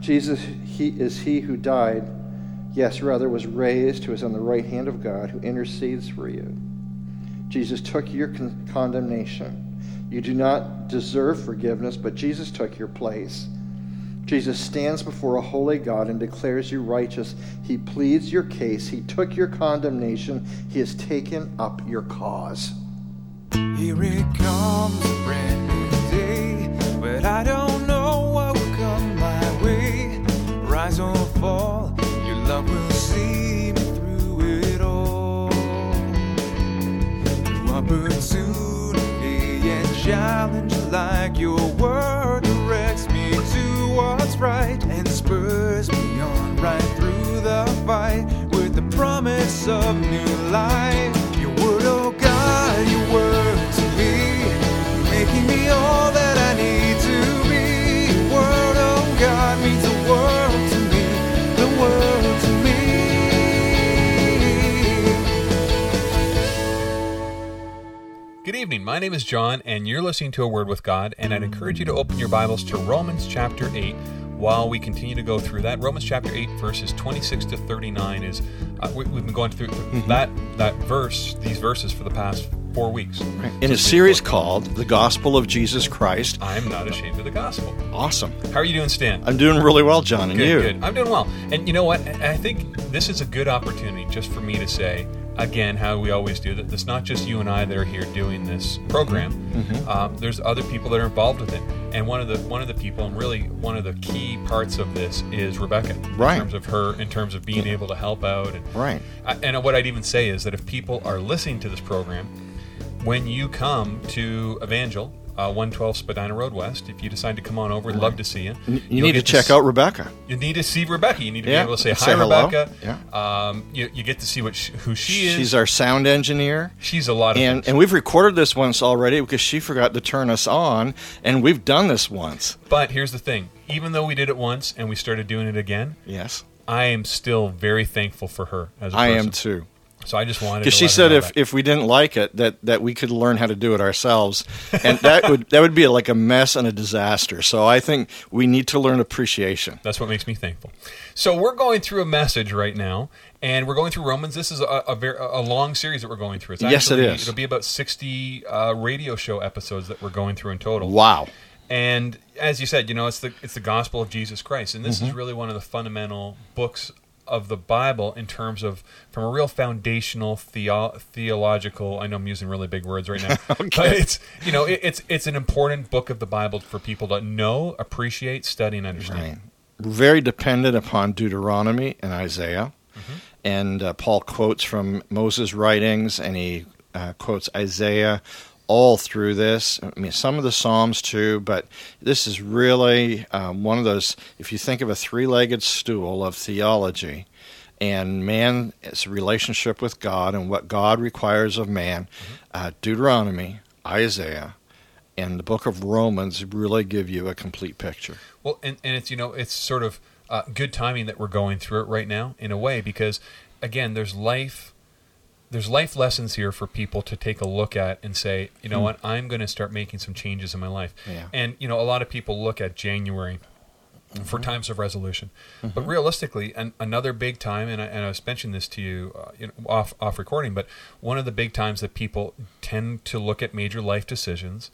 Jesus he, is he who died, yes, rather was raised, who is on the right hand of God, who intercedes for you. Jesus took your con- condemnation. You do not deserve forgiveness, but Jesus took your place. Jesus stands before a holy God and declares you righteous. He pleads your case. He took your condemnation. He has taken up your cause. Here it comes, a brand new day, but I don't Rise or fall, your love will see me through it all. New opportunity and challenge like your word directs me to what's right and spurs me on right through the fight with the promise of new life. Evening. My name is John, and you're listening to A Word with God. And I'd encourage you to open your Bibles to Romans chapter 8 while we continue to go through that. Romans chapter 8, verses 26 to 39 is, uh, we, we've been going through that, that verse, these verses for the past four weeks. in a series called The Gospel of Jesus Christ. I'm not ashamed of the gospel. Awesome. How are you doing, Stan? I'm doing really well, John, and good, you? good. I'm doing well. And you know what? I I think this is a good opportunity just for me to say, again, how we always do that. It's not just you and I that are here doing this program. Mm-hmm. Um, there's other people that are involved with it, and one of the one of the people, and really one of the key parts of this is Rebecca. Right. In terms of her, in terms of being able to help out, and Right. And what I'd even say is that if people are listening to this program, when you come to Evangel. Uh, 112 Spadina Road West. If you decide to come on over, we'd love to see you. You You'll need to check s- out Rebecca. you need to see Rebecca. You need to Yeah, be able to say say hi, hello. Rebecca. Yeah. Um, you, you get to see what sh who she is. She's our sound engineer. She's a lot of And, things. and we've recorded this once already because she forgot to turn us on, and we've done this once. but here's the thing: even though we did it once and we started doing it again, Yes. I am still very thankful for her as a I person. am too. So I just wanted Because she said if, that. if we didn't like it, that, that we could learn how to do it ourselves, and that would that would be like a mess and a disaster. So I think we need to learn appreciation. That's what makes me thankful. So we're going through a message right now, and we're going through Romans. This is a, a very a long series that we're going through. It's Yes, it actually, is. It'll be about sixty uh, radio show episodes that we're going through in total. Wow. And as you said, you know, it's the it's the gospel of Jesus Christ, and this Mm-hmm. is really one of the fundamental books of the Bible in terms of from a real foundational theo- theological. I know I'm using really big words right now, but it's you know it, it's it's an important book of the Bible for people to know, appreciate, study, and understand. Right. Very dependent upon Deuteronomy and Isaiah. Mm-hmm. And uh, Paul quotes from Moses' writings and he uh, quotes Isaiah all through this. I mean, some of the Psalms too, but this is really um, one of those, if you think of a three legged stool of theology and man's relationship with God and what God requires of man, uh, Deuteronomy, Isaiah, and the book of Romans really give you a complete picture. Well, and, and it's you know it's sort of uh, good timing that we're going through it right now in a way because again there's life there's life lessons here for people to take a look at and say you know what I'm going to start making some changes in my life Yeah. and you know a lot of people look at January for times of resolution but realistically an, another big time and I, and I was mentioning this to you, uh, you know, off off recording but one of the big times that people tend to look at major life decisions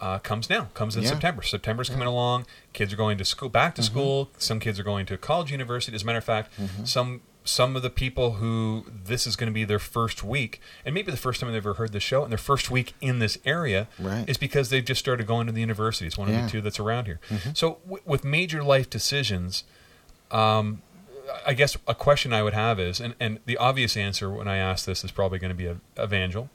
uh, comes now, comes in Yeah. September. September's coming along. Kids are going to school, back Mm-hmm. to school. Some kids are going to college, university. As a matter of fact, some some of the people who this is going to be their first week, and maybe the first time they've ever heard the show, and their first week in this area, Right. is because they've just started going to the universities. One of Yeah. Mm-hmm. the two that's around here. So w- with major life decisions, um, I guess a question I would have is, and, and the obvious answer when I ask this is probably going to be a evangel,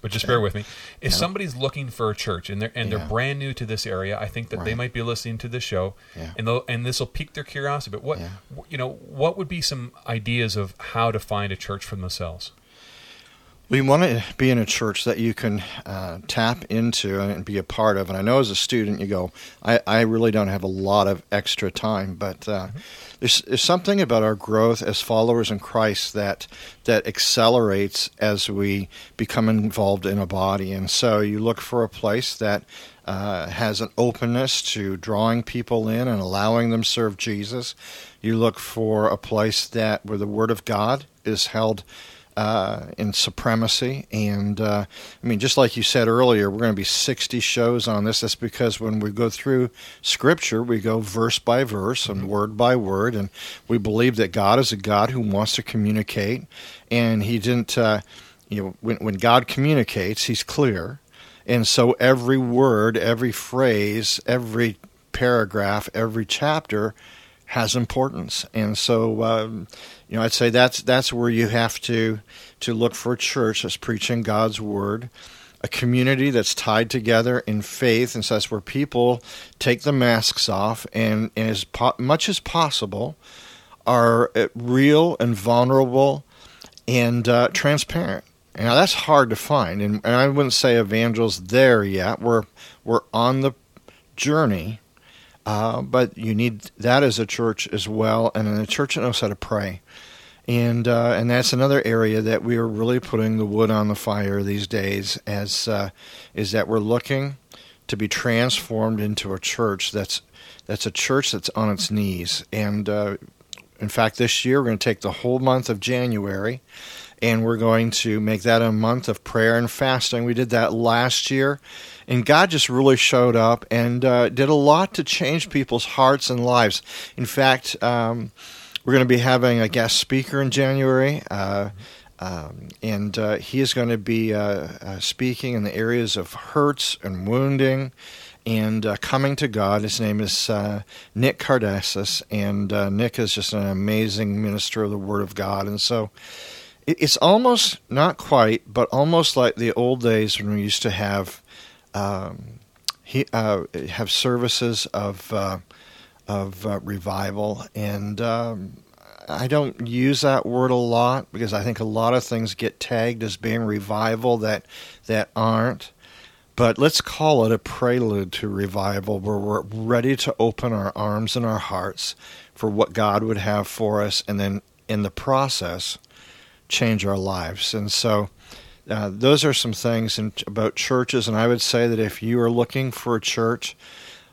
but just bear with me. If somebody's looking for a church and they're and Yeah. they're brand new to this area, I think that they might be listening to this show, Yeah. and they'll, and this will pique their curiosity. But what Yeah. you know, what would be some ideas of how to find a church for themselves? We want to be in a church that you can uh, tap into and be a part of. And I know as a student, you go, I, I really don't have a lot of extra time, but uh, there's, there's something about our growth as followers in Christ that that accelerates as we become involved in a body. And so you look for a place that uh, has an openness to drawing people in and allowing them serve Jesus. You look for a place that where the Word of God is held uh, in supremacy. And uh, I mean, just like you said earlier, we're going to be 60 shows on this. That's because when we go through Scripture, we go verse by verse and word by word, and we believe that God is a God who wants to communicate, and He didn't. Uh, you know, when, when God communicates, He's clear. And so every word, every phrase, every paragraph, every chapter has importance. And so, um, you know, I'd say that's that's where you have to to look for a church that's preaching God's word, a community that's tied together in faith, and so that's where people take the masks off and, and as po- much as possible are uh, real and vulnerable and uh, transparent. Now that's hard to find, and, and I wouldn't say evangels there yet. We're we're on the journey, uh, but you need that as a church as well, and a church that knows how to pray, and uh, and that's another area that we are really putting the wood on the fire these days. As uh, is that we're looking to be transformed into a church that's that's a church that's on its knees, and uh, in fact, this year we're going to take the whole month of January and we're going to make that a month of prayer and fasting. We did that last year, and God just really showed up and uh, did a lot to change people's hearts and lives. In fact, um, we're going to be having a guest speaker in January. Uh, um, and uh, he is going to be uh, uh, speaking in the areas of hurts and wounding and uh, coming to God. His name is uh, Nick Cardassis, and uh, Nick is just an amazing minister of the Word of God. And so it's almost not quite, but almost like the old days when we used to have um, he, uh, have services of uh, of uh, revival, and um, I don't use that word a lot because I think a lot of things get tagged as being revival that that aren't. But let's call it a prelude to revival where we're ready to open our arms and our hearts for what God would have for us, and then in the process, change our lives. And so, uh, those are some things in, about churches. And I would say that if you are looking for a church,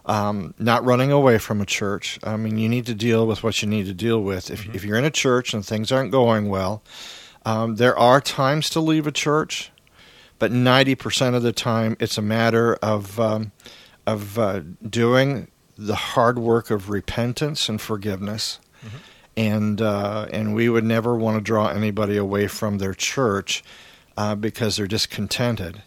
um, not running away from a church, I mean, you need to deal with what you need to deal with. If, mm-hmm. if you're in a church and things aren't going well, um, there are times to leave a church, but 90% of the time it's a matter of, um, of uh, doing the hard work of repentance and forgiveness. Mm-hmm and uh, and we would never want to draw anybody away from their church uh, because they're discontented.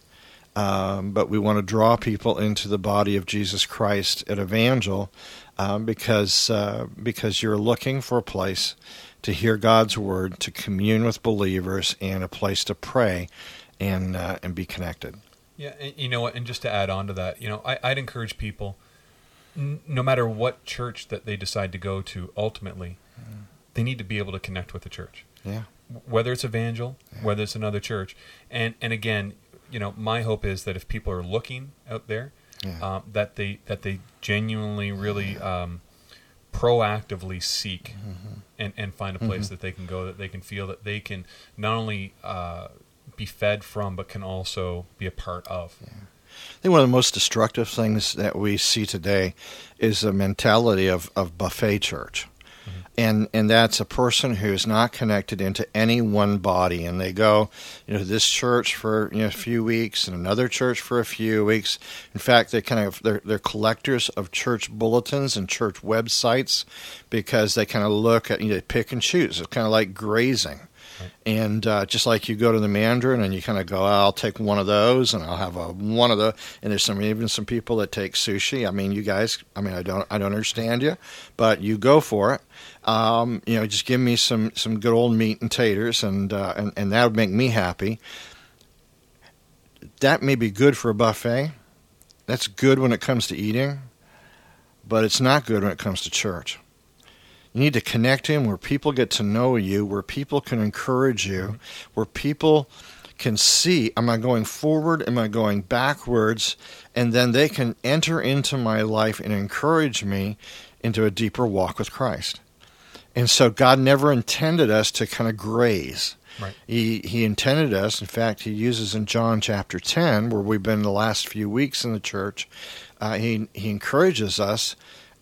Um, but we want to draw people into the body of Jesus Christ at Evangel um, because uh, because you're looking for a place to hear God's word, to commune with believers, and a place to pray and uh, and be connected. Yeah, and you know what? And just to add on to that, you know, I, I'd encourage people, n- no matter what church that they decide to go to, ultimately, they need to be able to connect with the church. Yeah. Whether it's Evangel, yeah. whether it's another church, and and again, you know, my hope is that if people are looking out there, yeah. um, that they that they genuinely, really um, proactively seek mm-hmm. and and find a place mm-hmm. that they can go, that they can feel that they can not only uh, be fed from, but can also be a part of. Yeah. I think one of the most destructive things that we see today is the mentality of, of buffet church and and that's a person who's not connected into any one body. And they go you know this church for you know a few weeks and another church for a few weeks. In fact they kind of they're, they're collectors of church bulletins and church websites because they kind of look at you know pick and choose. It's kind of like grazing and uh, just like you go to the Mandarin and you kind of go, oh, I'll take one of those and I'll have a one of the. And there's some even some people that take sushi. I mean, you guys. I mean, I don't I don't understand you, but you go for it. Um, you know, just give me some some good old meat and taters, and uh, and and that would make me happy. That may be good for a buffet. That's good when it comes to eating, but it's not good when it comes to church. You need to connect in where people get to know you, where people can encourage you, where people can see am I going forward, am I going backwards, and then they can enter into my life and encourage me into a deeper walk with Christ And so God never intended us to kind of graze. Right. He he intended us. In fact, he uses in John chapter ten, where we've been the last few weeks in the church. Uh, he he encourages us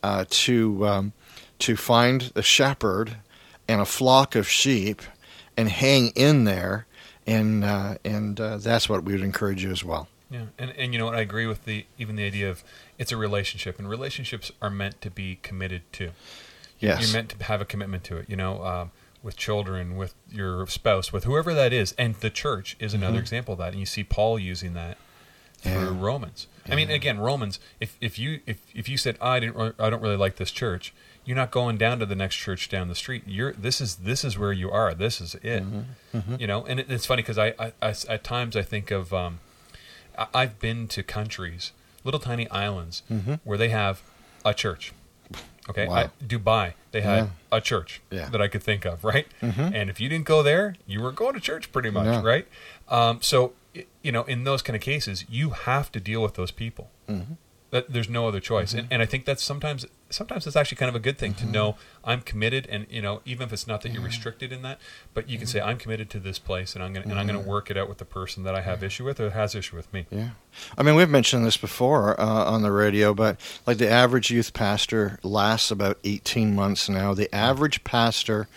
uh, to um, to find a shepherd and a flock of sheep and hang in there, and uh, and uh, that's what we would encourage you as well. Yeah, and and you know what? I agree with the even the idea of it's a relationship, and relationships are meant to be committed to. Yes. You're meant to have a commitment to it. You know, um, with children, with your spouse, with whoever that is, and the church is another example of that. And you see Paul using that through Mm-hmm. Yeah. Romans. I mean, again, Romans. If if you if if you said I didn't I don't really like this church, you're not going down to the next church down the street. You're this is this is where you are. This is it. Mm-hmm. You know, and it, it's funny because I, I, I at times I think of um, I- I've been to countries, little tiny islands, where they have a church. Okay, Wow. I, Dubai, they had Yeah. a church Yeah. that I could think of, right? And if you didn't go there, you weren't going to church pretty much, Yeah. right? Um, so, you know, in those kind of cases, you have to deal with those people. That there's no other choice, and, mm-hmm. and I think that's sometimes sometimes it's actually kind of a good thing to mm-hmm. know I'm committed, and you know, even if it's not that you're restricted in that, but you can mm-hmm. say I'm committed to this place, and I'm gonna and I'm gonna work it out with the person that I have issue with or has issue with me. Yeah. I mean, we've mentioned this before uh, on the radio, but like the average youth pastor lasts about 18 months now. The average pastor,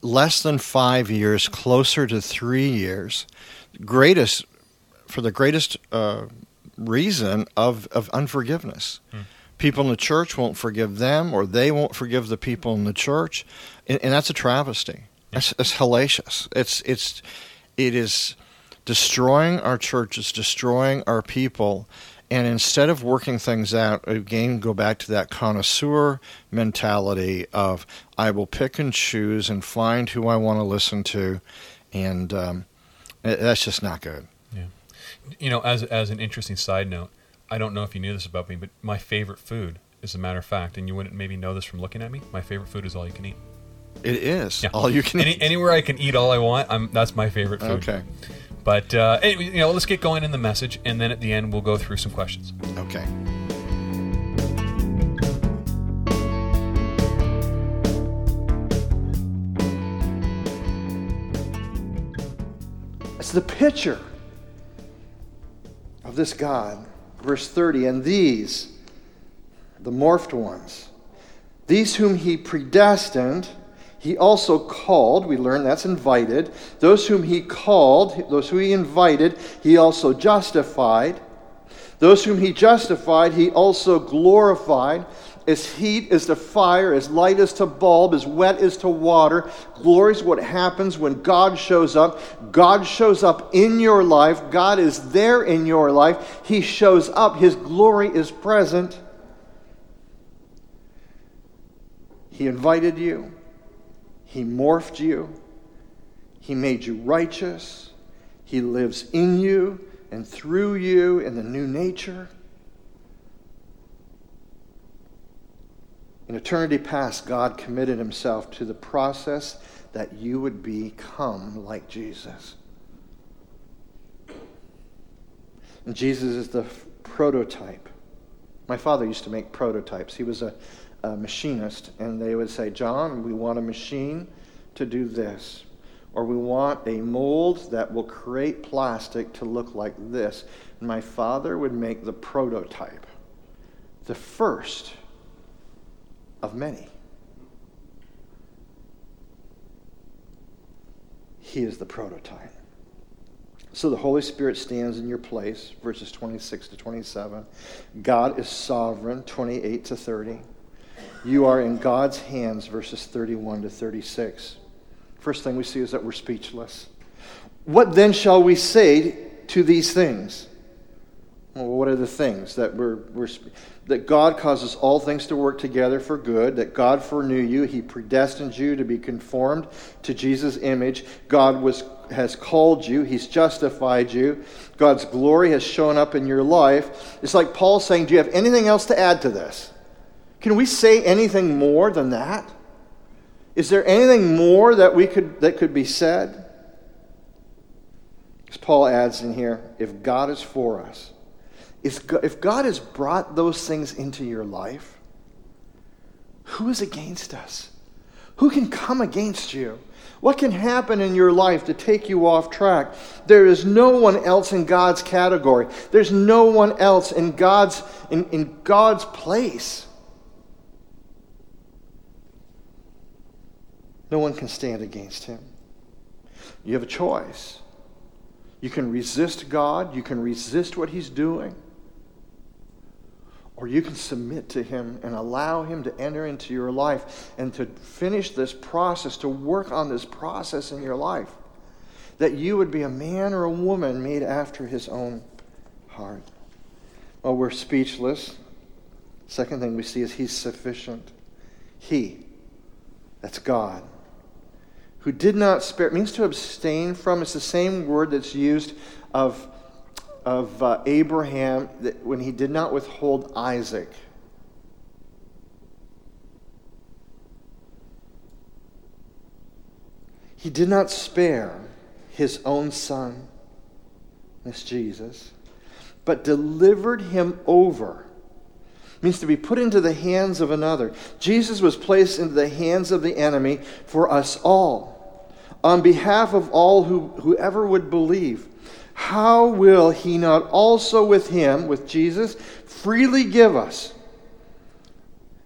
less than five years, closer to three years. Greatest, for the greatest uh, reason of, of unforgiveness. People in the church won't forgive them, or they won't forgive the people in the church, and, and that's a travesty. That's, that's hellacious. It's it's it is destroying our churches, destroying our people, and instead of working things out, again, go back to that connoisseur mentality of I will pick and choose and find who I want to listen to, and um, that's just not good. You know, as as an interesting side note, I don't know if you knew this about me, but my favorite food, as a matter of fact, and you wouldn't maybe know this from looking at me, my favorite food is all you can eat. It is Yeah. all you can Any, eat. anywhere I can eat all I want, I'm, that's my favorite food. Okay, But uh, anyway, you know, let's get going in the message, and then at the end we'll go through some questions. okay. It's the picture of this God. Verse 30 And these, the morphed ones, these whom he predestined, he also called. We learn that's invited. Those whom he called, those who he invited, he also justified. Those whom he justified, he also glorified. As heat is to fire, as light is to bulb, as wet is to water. Glory is what happens when God shows up. God shows up in your life. God is there in your life. He shows up. His glory is present. He invited you. He morphed you. He made you righteous. He lives in you and through you in the new nature. In eternity past, God committed himself to the process that you would become like Jesus. And Jesus is the prototype. My father used to make prototypes. He was a, a machinist, and they would say, John, we want a machine to do this. Or we want a mold that will create plastic to look like this. And my father would make the prototype, the first of many. He is the prototype. So the Holy Spirit stands in your place, verses 26 to 27. God is sovereign, 28 to 30. You are in God's hands, verses 31 to 36. First thing we see is that we're speechless. What then shall we say to these things? Well, what are the things that we're, we're that God causes all things to work together for good, that God foreknew you, He predestined you to be conformed to Jesus' image. God was has called you, He's justified you. God's glory has shown up in your life. It's like Paul saying, Do you have anything else to add to this? Can we say anything more than that? Is there anything more that we could that could be said? As Paul adds in here, if God is for us, if if God has brought those things into your life, who is against us? Who can come against you? What can happen in your life to take you off track? There is no one else in God's category. There's no one else in God's, in, in God's place. No one can stand against him. You have a choice. You can resist God, you can resist what he's doing, or you can submit to him and allow him to enter into your life and to finish this process, to work on this process in your life. That you would be a man or a woman made after his own heart. Well, we're speechless. Second thing we see is he's sufficient. He, that's God who did not spare. Means to abstain from. It's the same word that's used of, of uh, Abraham that when he did not withhold Isaac. He did not spare his own son, this Jesus, but delivered him over means to be put into the hands of another. Jesus was placed into the hands of the enemy for us all, on behalf of all who, whoever would believe. How will he not also with him, with Jesus, freely give us?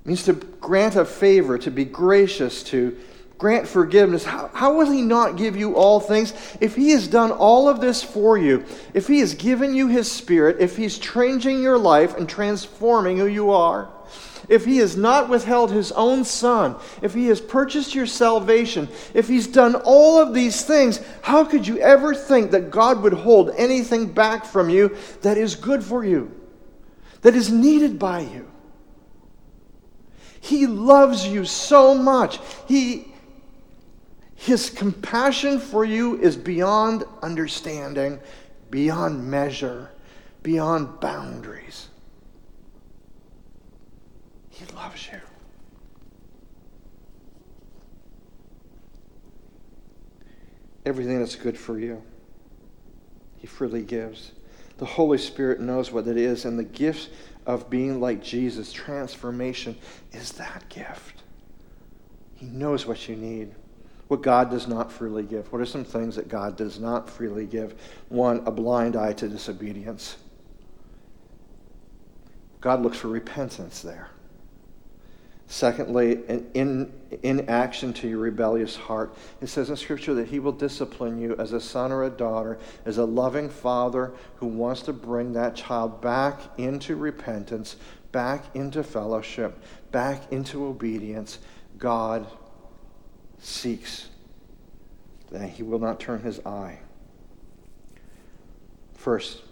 It means to grant a favor, to be gracious, to grant forgiveness, how, how will He not give you all things? If He has done all of this for you, if He has given you His Spirit, if He's changing your life and transforming who you are, if He has not withheld His own Son, if He has purchased your salvation, if He's done all of these things, how could you ever think that God would hold anything back from you that is good for you, that is needed by you? He loves you so much. He his compassion for you is beyond understanding, beyond measure, beyond boundaries. He loves you. Everything that's good for you, He freely gives. The Holy Spirit knows what it is, and the gift of being like Jesus, transformation, is that gift. He knows what you need what God does not freely give. What are some things that God does not freely give? One, a blind eye to disobedience. God looks for repentance there. Secondly, in, in action to your rebellious heart. It says in Scripture that He will discipline you as a son or a daughter, as a loving father who wants to bring that child back into repentance, back into fellowship, back into obedience. God seeks, that he will not turn his eye. First,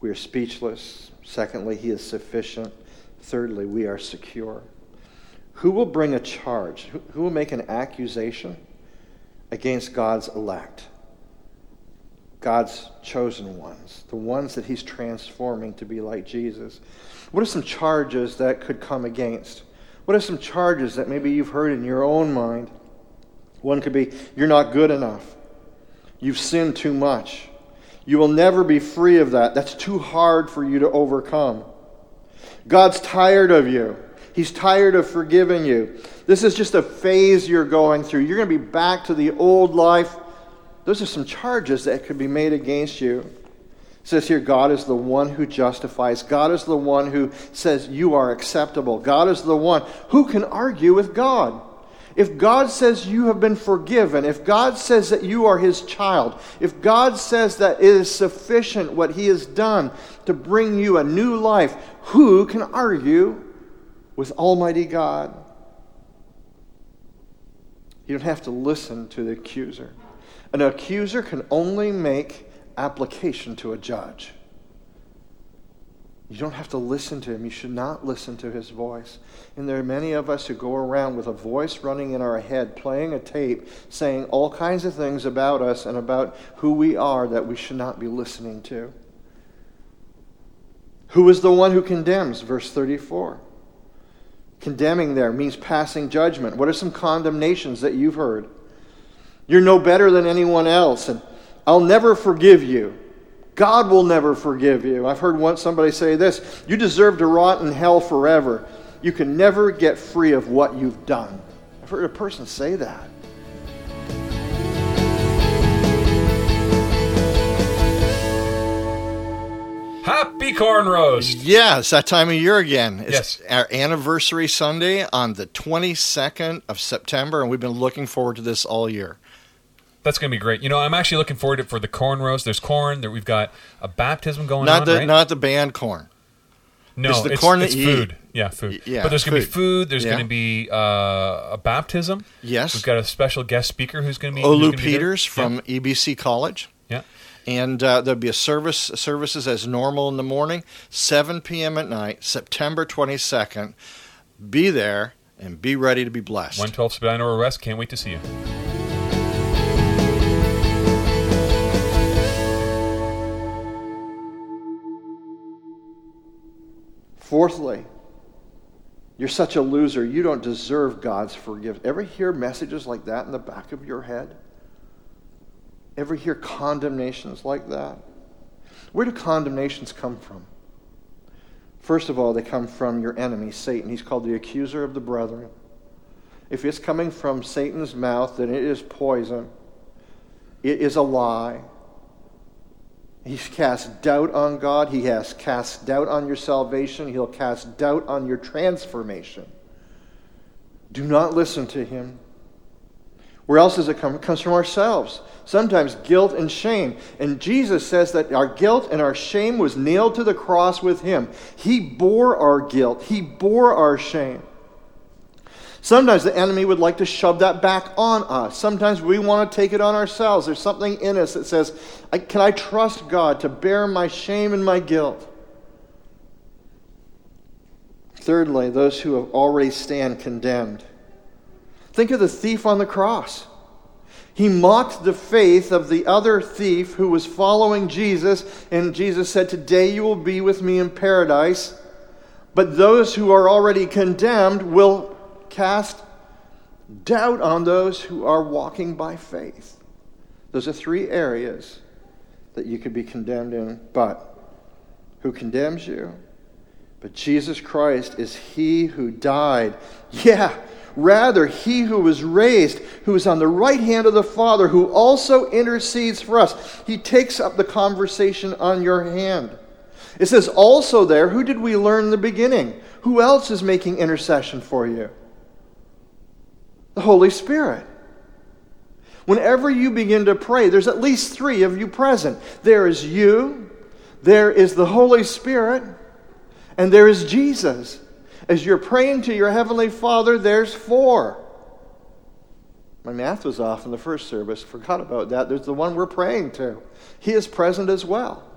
we are speechless. Secondly, he is sufficient. Thirdly, we are secure. Who will bring a charge? Who will make an accusation against God's elect? God's chosen ones, the ones that he's transforming to be like Jesus. What are some charges that could come against? What are some charges that maybe you've heard in your own mind? One could be, You're not good enough. You've sinned too much. You will never be free of that. That's too hard for you to overcome. God's tired of you. He's tired of forgiving you. This is just a phase you're going through. You're going to be back to the old life. Those are some charges that could be made against you. It says here, God is the one who justifies. God is the one who says you are acceptable. God is the one who can argue with God. If God says you have been forgiven, if God says that you are his child, if God says that it is sufficient what he has done to bring you a new life, who can argue with Almighty God? You don't have to listen to the accuser. An accuser can only make application to a judge. You don't have to listen to him. You should not listen to his voice. And there are many of us who go around with a voice running in our head, playing a tape, saying all kinds of things about us and about who we are that we should not be listening to. Who is the one who condemns? Verse 34. Condemning there means passing judgment. What are some condemnations that you've heard? You're no better than anyone else, and I'll never forgive you. God will never forgive you. I've heard once somebody say this you deserve to rot in hell forever. You can never get free of what you've done. I've heard a person say that. Happy corn roast. Yeah, it's that time of year again. It's Yes. our anniversary Sunday on the 22nd of September, and we've been looking forward to this all year. That's going to be great. You know, I'm actually looking forward to it for the corn roast. There's corn. There we've got a baptism going Not on, the right? not the band corn. no, it's the it's, corn it's food. Yeah, food. Yeah, but there's going to be food. There's Yeah. going to be uh, a baptism. Yes. We've got a special guest speaker who's going to be Olu gonna be. Peters from EBC College. Yeah. And uh, there'll be a service services as normal in the morning, 7 p.m. at night, September 22nd. Be there and be ready to be blessed. yeah. 112 Spadina West. Can't wait to see you. Fourthly, you're such a loser, you don't deserve God's forgiveness. Ever hear messages like that in the back of your head? Ever hear condemnations like that? Where do condemnations come from? First of all, they come from your enemy, Satan. He's called the accuser of the brethren. If it's coming from Satan's mouth, then it is poison. It is a lie. He's cast doubt on God. He has cast doubt on your salvation. He'll cast doubt on your transformation. Do not listen to him. Where else does it come? It comes from ourselves. Sometimes guilt and shame. And Jesus says that our guilt and our shame was nailed to the cross with him. He bore our guilt, he bore our shame. Sometimes the enemy would like to shove that back on us. Sometimes we want to take it on ourselves. There's something in us that says, Can I trust God to bear my shame and my guilt? Thirdly, those who have already stand condemned. Think of the thief on the cross. He mocked the faith of the other thief who was following Jesus, and Jesus said, Today you will be with me in paradise. But those who are already condemned will cast doubt on those who are walking by faith. Those are three areas that you could be condemned in. But who condemns you? But Jesus Christ is he who died. Yeah, rather, he who was raised, who is on the right hand of the Father, who also intercedes for us. He takes up the conversation on your hand. It says also there, who did we learn in the beginning? Who else is making intercession for you? The Holy Spirit. Whenever you begin to pray, there's at least three of you present. There is you, there is the Holy Spirit, and there is Jesus. As you're praying to your Heavenly Father, there's four. My math was off in the first service. Forgot about that. There's the one we're praying to. He is present as well.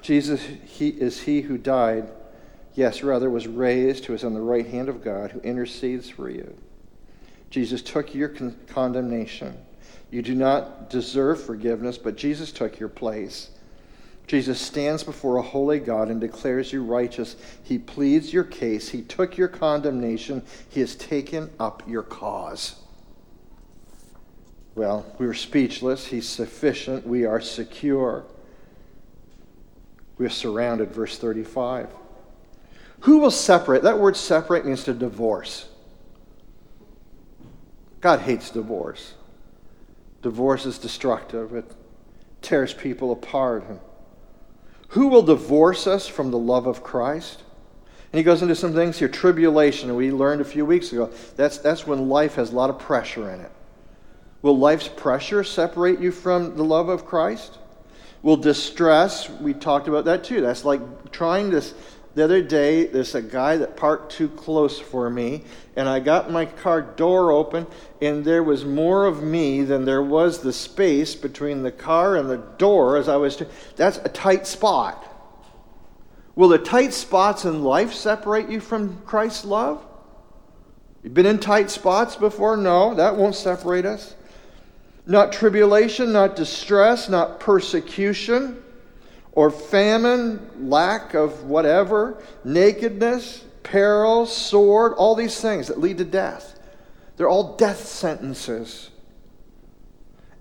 Jesus he is he who died, yes, rather was raised, who is on the right hand of God, who intercedes for you. Jesus took your con- condemnation. You do not deserve forgiveness, but Jesus took your place. Jesus stands before a holy God and declares you righteous. He pleads your case. He took your condemnation. He has taken up your cause. Well, we are speechless. He's sufficient. We are secure. We are surrounded, verse 35. Who will separate? That word separate means to divorce. God hates divorce. Divorce is destructive, it tears people apart. Who will divorce us from the love of Christ? And he goes into some things here. Tribulation, we learned a few weeks ago. That's, that's when life has a lot of pressure in it. Will life's pressure separate you from the love of Christ? Will distress, we talked about that too. That's like trying this. The other day, there's a guy that parked too close for me, and I got my car door open, and there was more of me than there was the space between the car and the door as I was. T- that's a tight spot. Will the tight spots in life separate you from Christ's love? You've been in tight spots before? No, that won't separate us. Not tribulation, not distress, not persecution or famine, lack of whatever, nakedness, peril, sword, all these things that lead to death. They're all death sentences.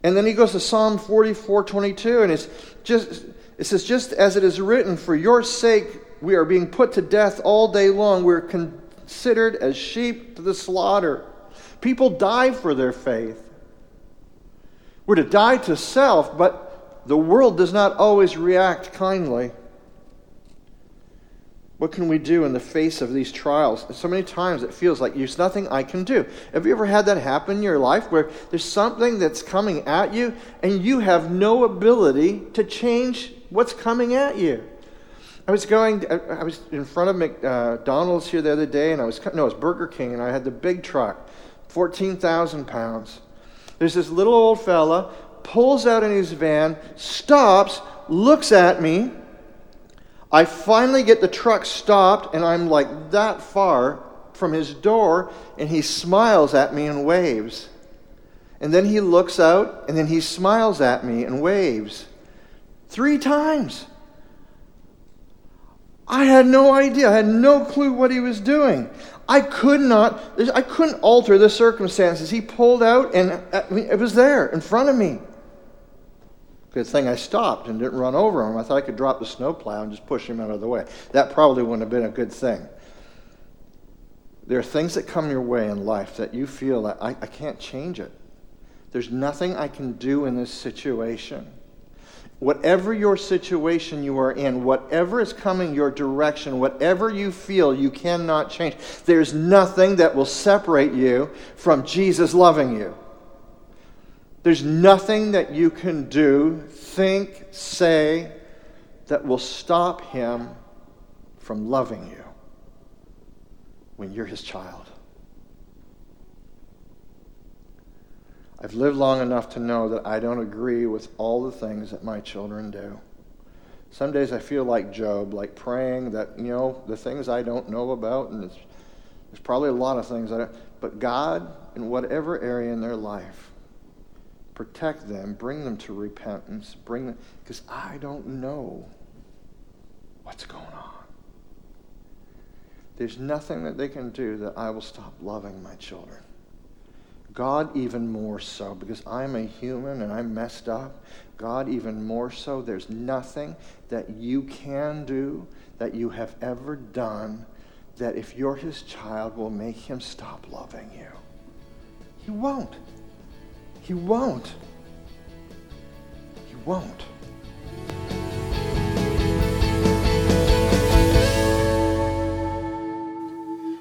And then he goes to Psalm 44 22, and it's just, it says, Just as it is written, for your sake we are being put to death all day long. We're considered as sheep to the slaughter. People die for their faith. We're to die to self, but the world does not always react kindly. What can we do in the face of these trials? So many times it feels like there's nothing I can do. Have you ever had that happen in your life where there's something that's coming at you and you have no ability to change what's coming at you? I was going, I was in front of McDonald's uh, here the other day and I was, no, it was Burger King and I had the big truck, 14,000 pounds. There's this little old fella, pulls out in his van, stops, looks at me, I finally get the truck stopped, and I'm like that far from his door, and he smiles at me and waves. And then he looks out, and then he smiles at me and waves. Three times. I had no idea. I had no clue what he was doing. I could not, I couldn't alter the circumstances. He pulled out, and uh, it was there in front of me. Good thing I stopped and didn't run over him. I thought I could drop the snowplow and just push him out of the way. That probably wouldn't have been a good thing. There are things that come your way in life that you feel that I, I can't change it. There's nothing I can do in this situation. Whatever your situation you are in, whatever is coming your direction, whatever you feel you cannot change, there's nothing that will separate you from Jesus loving you. There's nothing that you can do, think, say, that will stop him from loving you when you're his child. I've lived long enough to know that I don't agree with all the things that my children do. Some days I feel like Job, like praying that, you know, the things I don't know about, and there's probably a lot of things I don't, but God, in whatever area in their life, protect them, bring them to repentance, bring them, because I don't know what's going on. There's nothing that they can do that I will stop loving my children. God, even more so, because I'm a human and I'm messed up. God, even more so, there's nothing that you can do, that you have ever done, that if you're his child will make him stop loving you. He won't. He won't. He won't.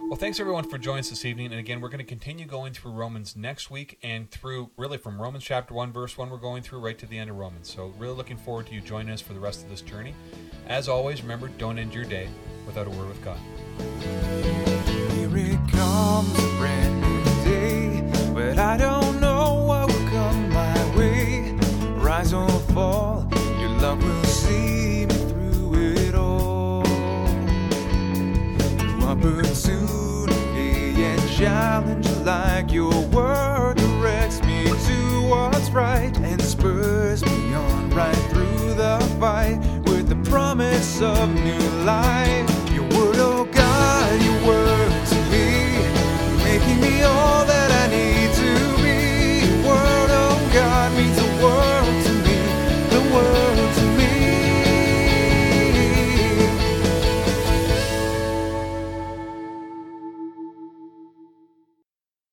Well, thanks everyone for joining us this evening. And again, we're going to continue going through Romans next week and through really from Romans chapter 1, verse 1, we're going through right to the end of Romans. So, really looking forward to you joining us for the rest of this journey. As always, remember don't end your day without a word with God. Here it comes of new life.